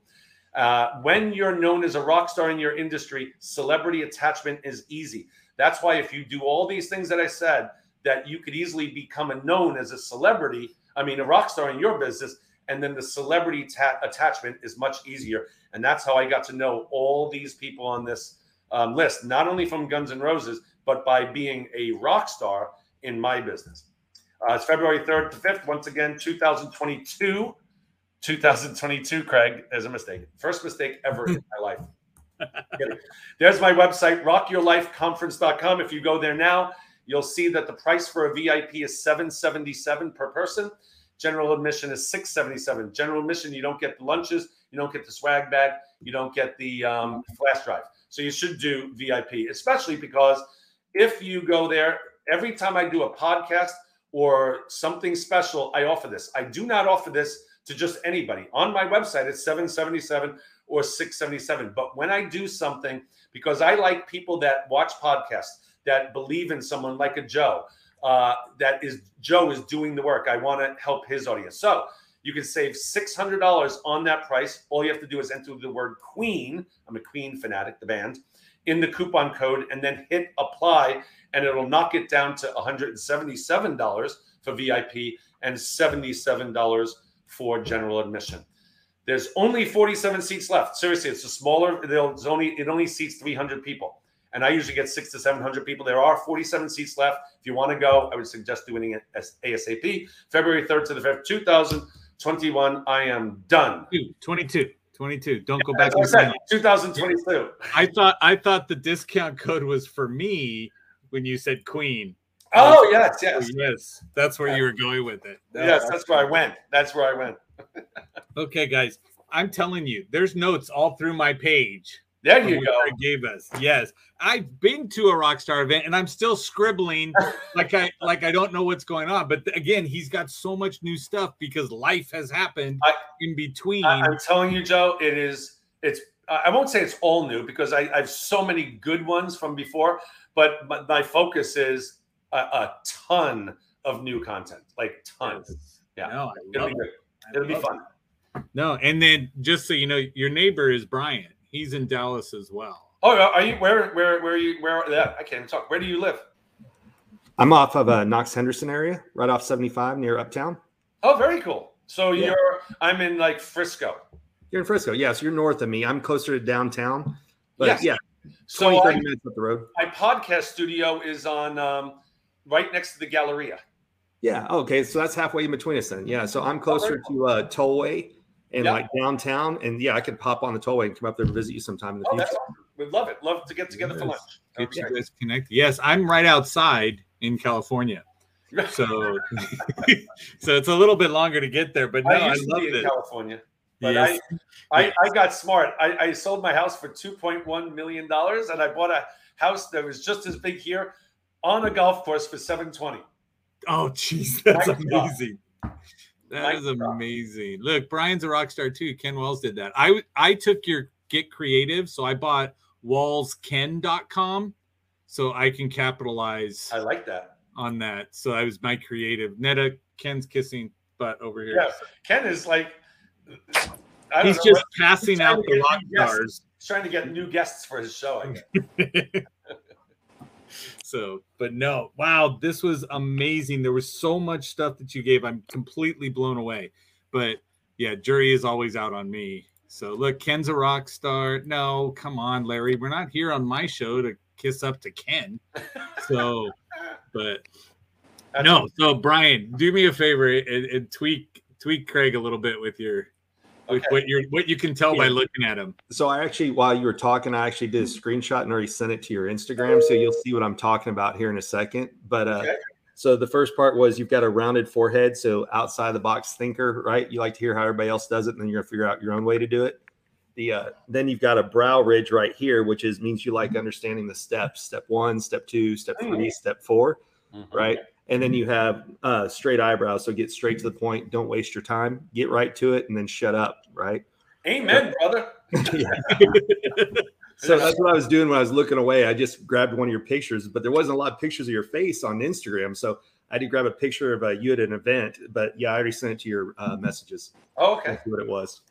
Uh, when you're known as a rock star in your industry, celebrity attachment is easy. That's why if you do all these things that I said, that you could easily become a known as a celebrity. I mean, a rock star in your business, and then the celebrity ta- attachment is much easier. And that's how I got to know all these people on this um, list, not only from Guns N' Roses, but by being a rock star in my business. Uh, it's February 3rd to 5th. Once again, 2022. 2022, Craig, is a mistake. First mistake ever in my life. There's my website, rockyourlifeconference.com. If you go there now, you'll see that the price for a VIP is 777 per person. General admission is 677. General admission, you don't get the lunches, you don't get the swag bag, you don't get the um, flash drive. So you should do VIP, especially because if you go there, every time I do a podcast or something special, I offer this. I do not offer this to just anybody. On my website, it's 777 or 677. But when I do something, because I like people that watch podcasts, that believe in someone like a Joe, uh, that is Joe is doing the work. I want to help his audience. So you can save $600 on that price. All you have to do is enter the word Queen. I'm a Queen fanatic, the band, in the coupon code and then hit apply, and it'll knock it down to $177 for VIP and $77 for general admission. There's only 47 seats left. Seriously, it's a smaller. There's only it only seats 300 people, and I usually get six to 700 people. There are 47 seats left. If you want to go, I would suggest doing it as ASAP. February 3rd to the 5th, 2000. 21, I am done. 22. 22. Don't go back. said, 2022. I thought I thought the discount code was for me when you said Queen. Oh, yes, Oh, yes. yes, that's where you were going with it. Yes, that's where I went. That's where I went. Okay, guys, I'm telling you, there's notes all through my page. There you go. Gave us. Yes, I've been to a Rockstar event and I'm still scribbling like I like I don't know what's going on. But again, he's got so much new stuff because life has happened I- in between. I, am telling you, Joe, it is. It's. I won't say it's all new because I, I have so many good ones from before, but, but my focus is a, a ton of new content, like tons. Yeah. No, It'll be good. It'll be fun. it. No, and then just so you know, your neighbor is Brian. He's in Dallas as well. Oh, are you where where where are you where? Yeah, I can't talk. Where do you live? I'm off of uh, Knox Henderson area, right off 75 near Uptown. Oh, very cool. So Yeah. you're. I'm in like Frisco. You're in Frisco. Yes, you're north of me. I'm closer to downtown. But Yes. yeah, So 20, 30 I- minutes up the road. my podcast studio is on um, right next to the Galleria. Yeah. Okay. So that's halfway in between us then. Yeah. So I'm closer very to uh, Tollway and Yeah. like downtown. And yeah, I could pop on the tollway and come up there and visit you sometime in the Oh, future. that's awesome. We'd love it. Love to get together for Yes. lunch. That Get be you guys connected. Yes, I'm right outside in California. So, so it's a little bit longer to get there, but no, I I, used to loved be in it. California, but Yes. I, I got smart. I, I sold my house for two point one million dollars, and I bought a house that was just as big here on a golf course for seven twenty. Oh, jeez, that's Mic drop. amazing. That Mic is amazing. Look, Brian's a rock star too. Ken Walls did that. I I took your get creative, so I bought wallsken.com so I can capitalize I like that. on that. So I was my creative. Netta Ken's kissing butt over here. Yeah, Ken is like, He's know just passing he's out the rock stars. he's trying to get new guests for his show. So, but no, wow, this was amazing. There was so much stuff that you gave. I'm completely blown away. But yeah, jury is always out on me. So look, Ken's a rock star. No, come on, Larry. We're not here on my show to kiss up to Ken. So, but no. So Brian, do me a favor and, and tweak tweak Craig a little bit with your Okay. what you're what you can tell by looking at him. So I actually, while you were talking, I actually did a screenshot and already sent it to your Instagram, so you'll see what I'm talking about here in a second. But uh, Okay. so the first part was you've got a rounded forehead, so outside the box thinker, right? You like to hear how everybody else does it, and then you're gonna figure out your own way to do it. The uh, then you've got a brow ridge right here, which is means you like understanding the steps: step one, step two, step three, step four, right? And then you have uh, straight eyebrows, so get straight to the point. Don't waste your time. Get right to it, and then shut up, right? Amen, brother. So that's what I was doing when I was looking away. I just grabbed one of your pictures, but there wasn't a lot of pictures of your face on Instagram. So I did grab a picture of uh, you at an event. But yeah, I already sent it to your uh, messages. Oh, okay. That's what it was.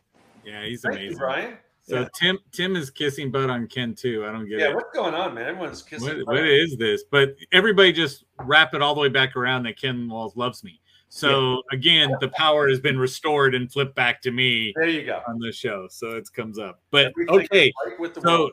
Yeah, he's Thank amazing. you, Brian. So Yeah. Tim Tim is kissing butt on Ken too. I don't get Yeah, it. Yeah, what's going on, man? Everyone's kissing. What, what is this? But everybody just wrap it all the way back around that Ken Walls loves me. So again, the power has been restored and flipped back to me There you go. on the show. So it comes up. But Everything okay, right with the so-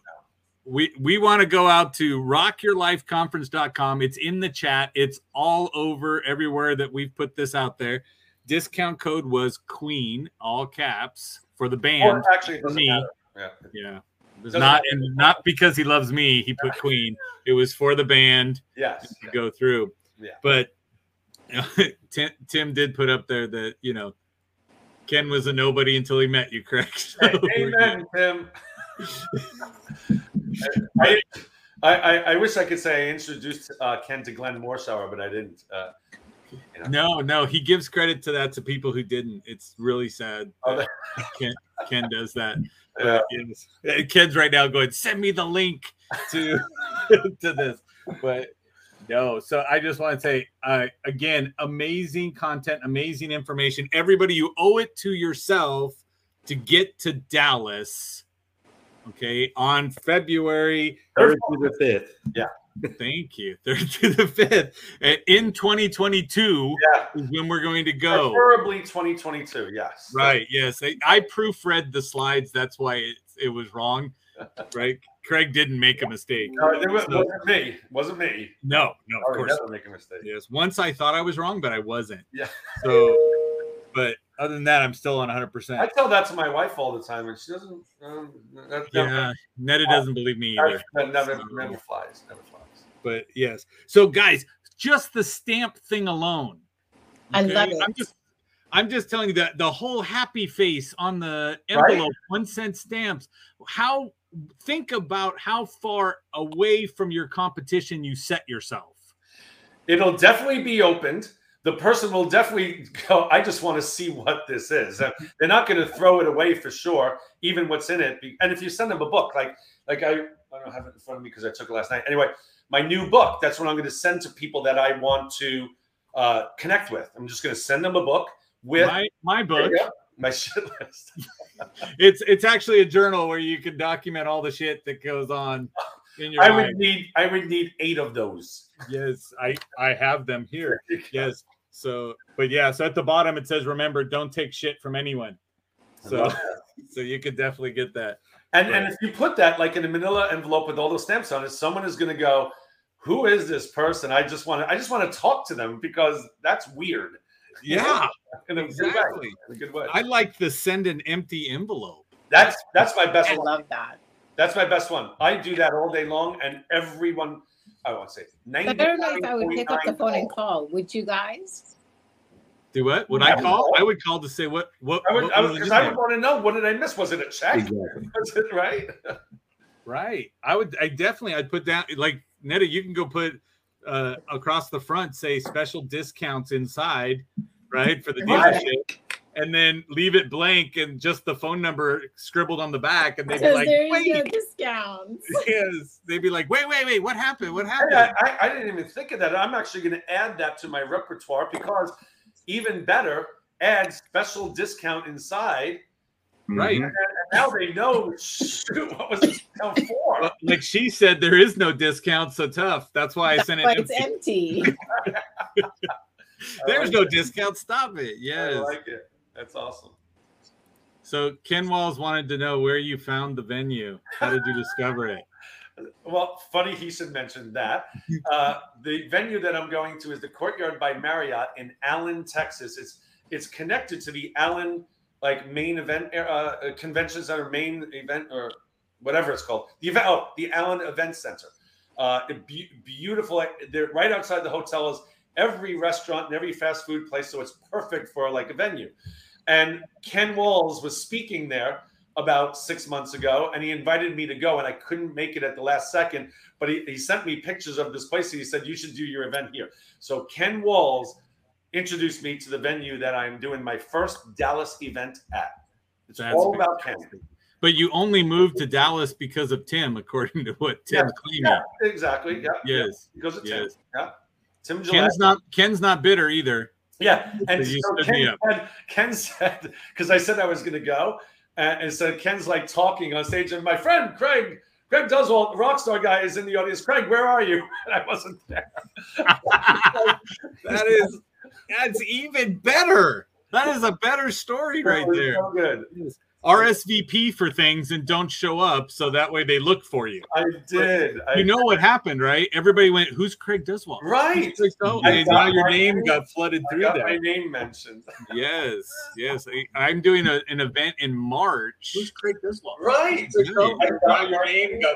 we we want to go out to rockyourlifeconference.com. It's in the chat. It's all over everywhere that we've put this out there. Discount code was Queen, all caps for the band. Or actually, me. matter. Yeah. Yeah. It was Doesn't not matter. and not because he loves me, he put Queen. It was for the band Yes. to go through. Yeah. But Tim, Tim did put up there that, you know, Ken was a nobody until he met you, Craig. So Hey. Amen, Tim. I, I, I, I wish I could say I introduced uh, Ken to Glenn Morshower, but I didn't. Uh, you know. No, no, he gives credit to that to people who didn't. It's really sad. Oh, that Ken, Ken does that. Yeah. Uh, Ken's right now going, send me the link to to this. But no, so I just want to say uh, again, amazing content, amazing information. Everybody, you owe it to yourself to get to Dallas. Okay, on February through the fifth. Thank you. Third to the fifth. In 2022 Yeah. is when we're going to go. Preferably 2022. Yes. Right. Yes. I, I proofread the slides. That's why it, it was wrong. Right. Craig didn't make a mistake. No, it wa- So- wasn't me. Wasn't me. No, no, of would course. never make a mistake. Yes. Once I thought I was wrong, but I wasn't. Yeah. So, but other than that, I'm still on 100%. I tell that to my wife all the time, and she doesn't. Um, that, yeah. Netta doesn't believe me either. that never, So- never flies. Never flies. But yes. So, guys, just the stamp thing alone. I love it. I'm just. I'm just telling you that the whole happy face on the Right? envelope, one cent stamps. How think about how far away from your competition you set yourself. It'll definitely be opened. The person will definitely go. I just want to see what this is. They're not going to throw it away for sure, even what's in it. And if you send them a book, like like I, I don't have it in front of me because I took it last night. Anyway, my new book. That's what I'm going to send to people that I want to uh, connect with. I'm just going to send them a book with My my book. my shit list. It's it's actually a journal where you can document all the shit that goes on in your I life. would need I would need eight of those. Yes, I I have them here. Yes. So, but yeah, so at the bottom it says remember don't take shit from anyone. So so you could definitely get that. And and if you put that like in a manila envelope with all those stamps on it, someone is going to go, "Who is this person?" I just want to I just want to talk to them because that's weird. Yeah, in a exactly. good way. In a good way. I like the send an empty envelope. That's that's my best I one. love that. That's my best one. I do that all day long, and everyone. I won't say I don't know if I would pick up the phone and call. Would you guys? Do what? Would I I call? call. I would call to say what what, I would, what I was would, because I would want to know what did I miss? Was it a check? Exactly. Was it right? Right. I would. I definitely. I'd put down like Netta. You can go put uh, across the front, say special discounts inside, right for the Right. dealership, and then leave it blank and just the phone number scribbled on the back, and they'd be Because like, "Wait." discounts. Yes. They'd be like, "Wait, wait, wait! What happened? What happened?" I, I, I didn't even think of that. I'm actually going to add that to my repertoire because even better, add special discount inside. Right. Mhm. And now they know shoot, what was the discount for? Like she said, there is no discount, so tough. That's why I That's sent why it. it's empty. empty. There's I no like it. discount. Stop it. I Yes. like it. That's awesome. So Ken Walls wanted to know where you found the venue. How did you discover it? Well, funny he should mention that. Uh, the venue that I'm going to is the Courtyard by Marriott in Allen, Texas. It's it's connected to the Allen like main event uh, uh, convention center, main event or whatever it's called. The event, oh, the Allen Event Center. Uh, be- beautiful. They're right outside the hotel is every restaurant and every fast food place, so it's perfect for like a venue. And Ken Walls was speaking there about six months ago, and he invited me to go, and I couldn't make it at the last second. But he, he sent me pictures of this place, and he said you should do your event here. So Ken Walls introduced me to the venue that I'm doing my first Dallas event at. It's That's all about Ken. But you only moved to Dallas because of Tim, according to what Tim claimed. Yeah, exactly. Yeah. Yes. Because of Tim. Yeah. Tim Gillette. Ken's not Ken's not bitter either. Yeah, and So Ken, said, Ken said because I said I was going to go, and, and so Ken's like talking on stage, and my friend Craig, Craig Duswalt, the rock star guy, is in the audience. Craig, where are you? And I wasn't there. that is that's even better. That is a better story right there. So good. RSVP for things and don't show up so that way they look for you. I did. I, You know what happened, right? Everybody went, "Who's Craig Duswalt?" right? It's like, oh, I and now your name name. got flooded I through got my name mentioned. Yes, yes. I, I'm doing a, an event in March. Who's Craig Duswalt? Right. Yeah. Oh, I got your name. Got,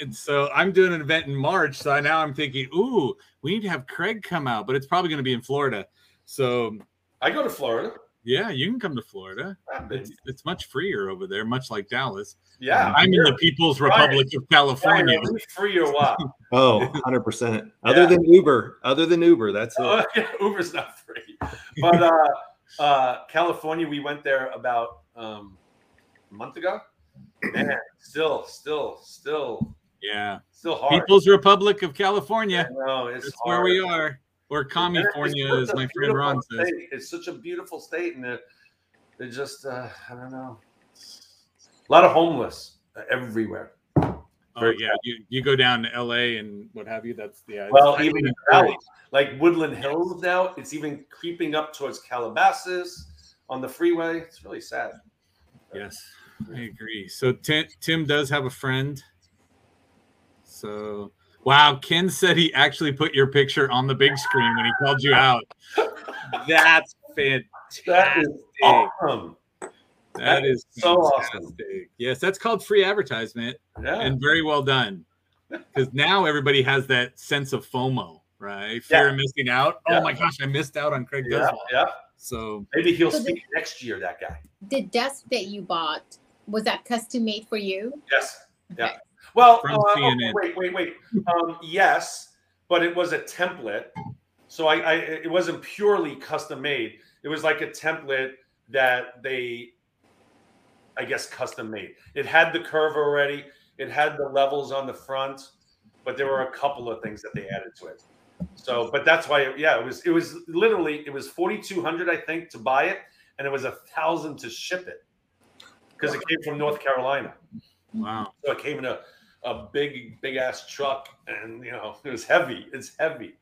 And so I'm doing an event in March. So now I'm thinking, ooh, we need to have Craig come out, but it's probably going to be in Florida. So I go to Florida. Yeah, you can come to Florida. It's, it's much freer over there, much like Dallas. Yeah. I'm in the People's Right. Republic of California. are free or what? Oh, 100%. Other Yeah. than Uber, other than Uber, that's it. Oh, yeah, Uber's not free. But uh, uh, California, we went there about um, a month ago. Man, still, still, still, Yeah. still hard. People's Republic of California. no, it's That's hard. where we are. Or California, as my friend Ron says. state. It's such a beautiful state, and they're, they're just, uh, I don't know, a lot of homeless uh, everywhere. Oh yeah, you, you go down to LA and what have you. That's yeah. Well, even of in the valley, like Woodland Hills now, it's even creeping up towards Calabasas on the freeway. It's really sad. Yes, I agree. So Tim, Tim does have a friend. So wow, Ken said he actually put your picture on the big screen when he called you out. That's fantastic. That is awesome. That is so awesome. Yes, that's called free advertisement Yeah. and very well done. Because now everybody has that sense of FOMO, right? Fear Yeah. of missing out. Oh yeah. Oh my gosh, I missed out on Craig yeah, Duswalt. yeah. So Maybe he'll So the- next year. That guy. The desk that you bought was that custom made for you? Yes. Yeah. Well, uh, okay, CNN. wait, wait, wait. Um, yes, but it was a template, so I, I it wasn't purely custom made. It was like a template that they, I guess, custom made. It had the curve already. It had the levels on the front, but there were a couple of things that they added to it. So, but that's why, yeah, it was it was literally it was forty two hundred, I think, to buy it, and it was a thousand to ship it because it came from North Carolina. wow. So it came in a, a big, big ass truck, and you know it was heavy. It's heavy.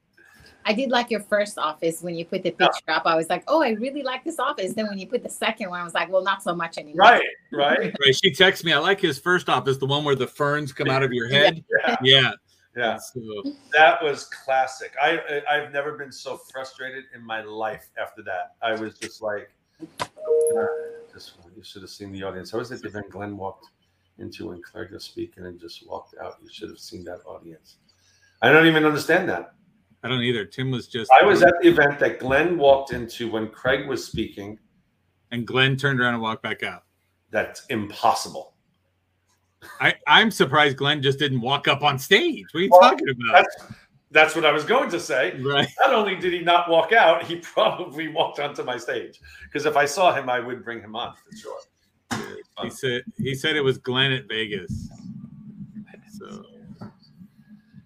I did like your first office when you put the picture up. I was like, oh, I really like this office. Then when you put the second one, I was like, well, not so much anymore. Right, right. Right. She texts me. I like his first office, the one where the ferns come out of your head. Yeah. Yeah. Yeah, So, that was classic. I I- I've never been so frustrated in my life after that. I was just like, uh, just you should have seen the audience. How was it the event Glenn walked into when Craig was speaking and just walked out? You should have seen that audience. I don't even understand that. I don't either. Tim was just. I was at the event that Glenn walked into when Craig was speaking. and Glenn turned around and walked back out. That's impossible. I, I'm surprised Glenn just didn't walk up on stage. What are you Well, talking about? That's that's what I was going to say. Right. Not only did he not walk out, he probably walked onto my stage. Because if I saw him, I would bring him on for sure. He said he said it was Glenn at Vegas. So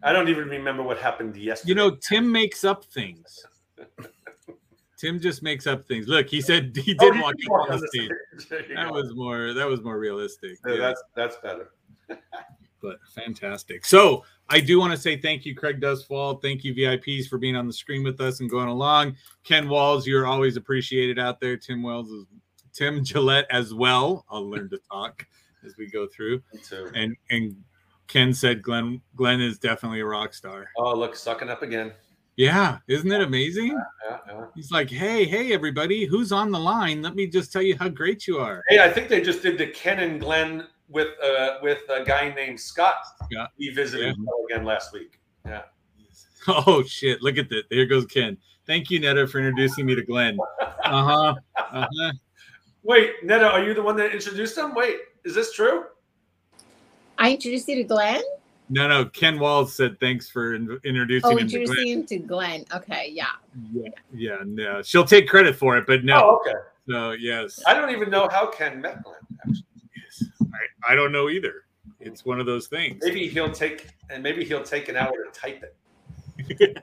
I don't even remember what happened yesterday. you know, Tim makes up things. Tim just makes up things. Look, he said he Oh, did he walk did up on on the the stage. stage. That go. was more that was more realistic. Yeah, Yeah. that's that's better. but fantastic. So I do want to say thank you, Craig Duswalt. Thank you, VIPs, for being on the screen with us and going along. Ken Walls, you're always appreciated out there. Tim Wells is Tim Gillette as well. I'll learn to talk as we go through. Too. And and Ken said Glenn Glenn is definitely a rock star. Oh, look, sucking up again. Yeah, isn't it amazing? Yeah, yeah. He's like, hey, hey, everybody, who's on the line? Let me just tell you how great you are. Hey, I think they just did the Ken and Glenn with uh with a guy named Scott. Scott. He visited Yeah. again last week. Yeah. Oh shit! Look at that. There goes Ken. Thank you, Netta, for introducing me to Glenn. Uh huh. Uh huh. Wait, Netta, are you the one that introduced him? Wait, is this true? I introduced you to Glenn. No, no. Ken Walls said thanks for in- introducing Oh, him to introducing Glenn. him to Glenn. Okay, yeah. Yeah, yeah, no. She'll take credit for it, but no. Oh, okay. No, yes. I don't even know how Ken met Glenn. Actually. yes. I, I don't know either. It's one of those things. Maybe he'll take and maybe he'll take an hour to type it.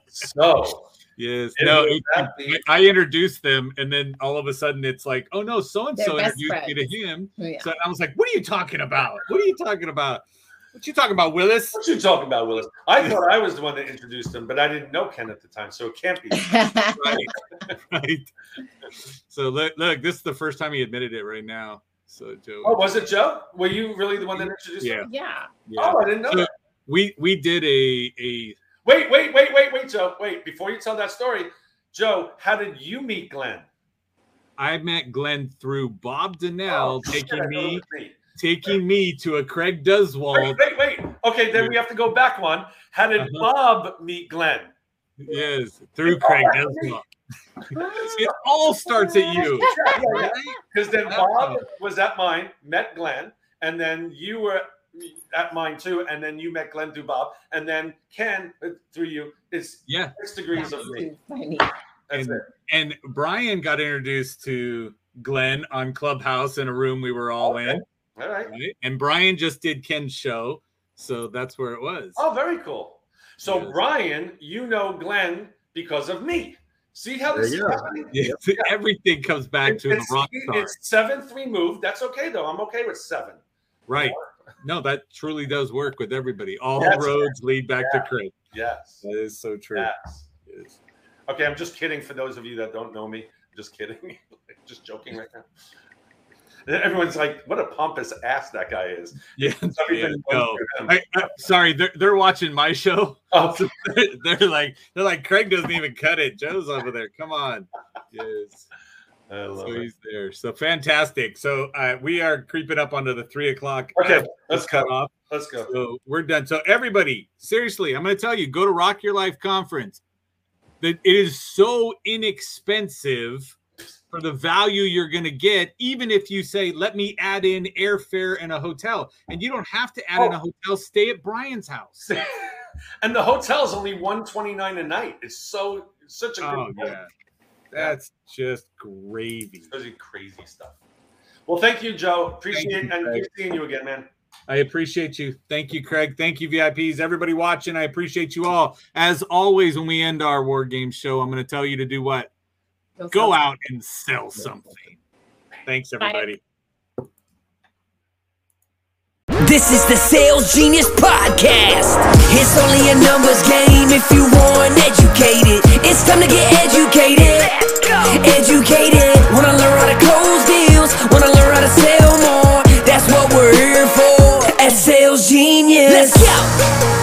So Yes. And No, with it- I introduced them, and then all of a sudden it's like, oh no, so and so They're best introduced me to friends. him. Oh, yeah. So I was like, what are you talking about? What are you talking about? What you talking about, Willis? what you talking about, Willis? I thought I was the one that introduced him, but I didn't know Ken at the time, so it can't be. right, right. So look, look, this is the first time he admitted it right now. So Joe, Oh, was it Joe? Were you really the one that introduced Yeah. him? yeah. yeah. Oh, I didn't know So- that. we we did a a Wait, wait, wait, wait, wait, Joe. Wait, before you tell that story, Joe, how did you meet Glenn? I met Glenn through Bob Donnell Oh, taking me me. taking me to a Craig Wait, Duswalt. wait, wait. Okay, then we have to go back one. How did Uh-huh. Bob meet Glenn? Yes, through Craig Duswalt. it all starts at you. Because then Bob was at mine, met Glenn, and then you were at mine too, and then you met Glenn through Bob, and then Ken uh, through you. is Yeah. six degrees of me. Funny. That's And- it. And Brian got introduced to Glenn on Clubhouse in a room we were all Okay. in. All right. Right? And Brian just did Ken's show. So that's where it was. Oh, very cool. So Yes. Brian, you know Glenn because of me. See how this There is you happening? Yeah, everything comes back to the It's, rock star. it's seventh removed. That's okay though. I'm okay with seven. Right. No, that truly does work with everybody. All Yes. roads lead back to Craig. Yes. That is so true. Yes. Yes. Okay, I'm just kidding for those of you that don't know me. I'm just kidding. just joking right now. Everyone's like, what a pompous ass that guy is. Yeah. yeah, no. goes through him. I, I, sorry, they're, they're watching my show. Oh, they're like, they're like, Craig doesn't even cut it. Joe's over there. Come on. Yes. I love So it. he's there. So fantastic. So uh, we are creeping up onto the three o'clock. Okay, let's cut go. off. Let's go. So we're done. So everybody, seriously, I'm going to tell you, go to Rock Your Life conference. That it is so inexpensive for the value you're going to get, even if you say, "Let me add in airfare and a hotel," and you don't have to add in a hotel. Stay at Brian's house. and the hotel is only 129 a night. It's so it's such a Oh good deal. yeah, that's just gravy. Those are crazy stuff. Well, thank you, Joe. Appreciate Thank it. you, And Craig. keep seeing you again, man. I appreciate you. Thank you, Craig. Thank you, VIPs. Everybody watching, I appreciate you all. As always, when we end our War Games show, I'm going to tell you to do what? Go out and sell something. Thanks, everybody. This is the Sales Genius Podcast. It's only a numbers game if you want educated. It's time to get educated. Educated. Wanna learn how to close deals? Wanna learn how to sell more? That's what we're here for at Sales Genius. Let's go.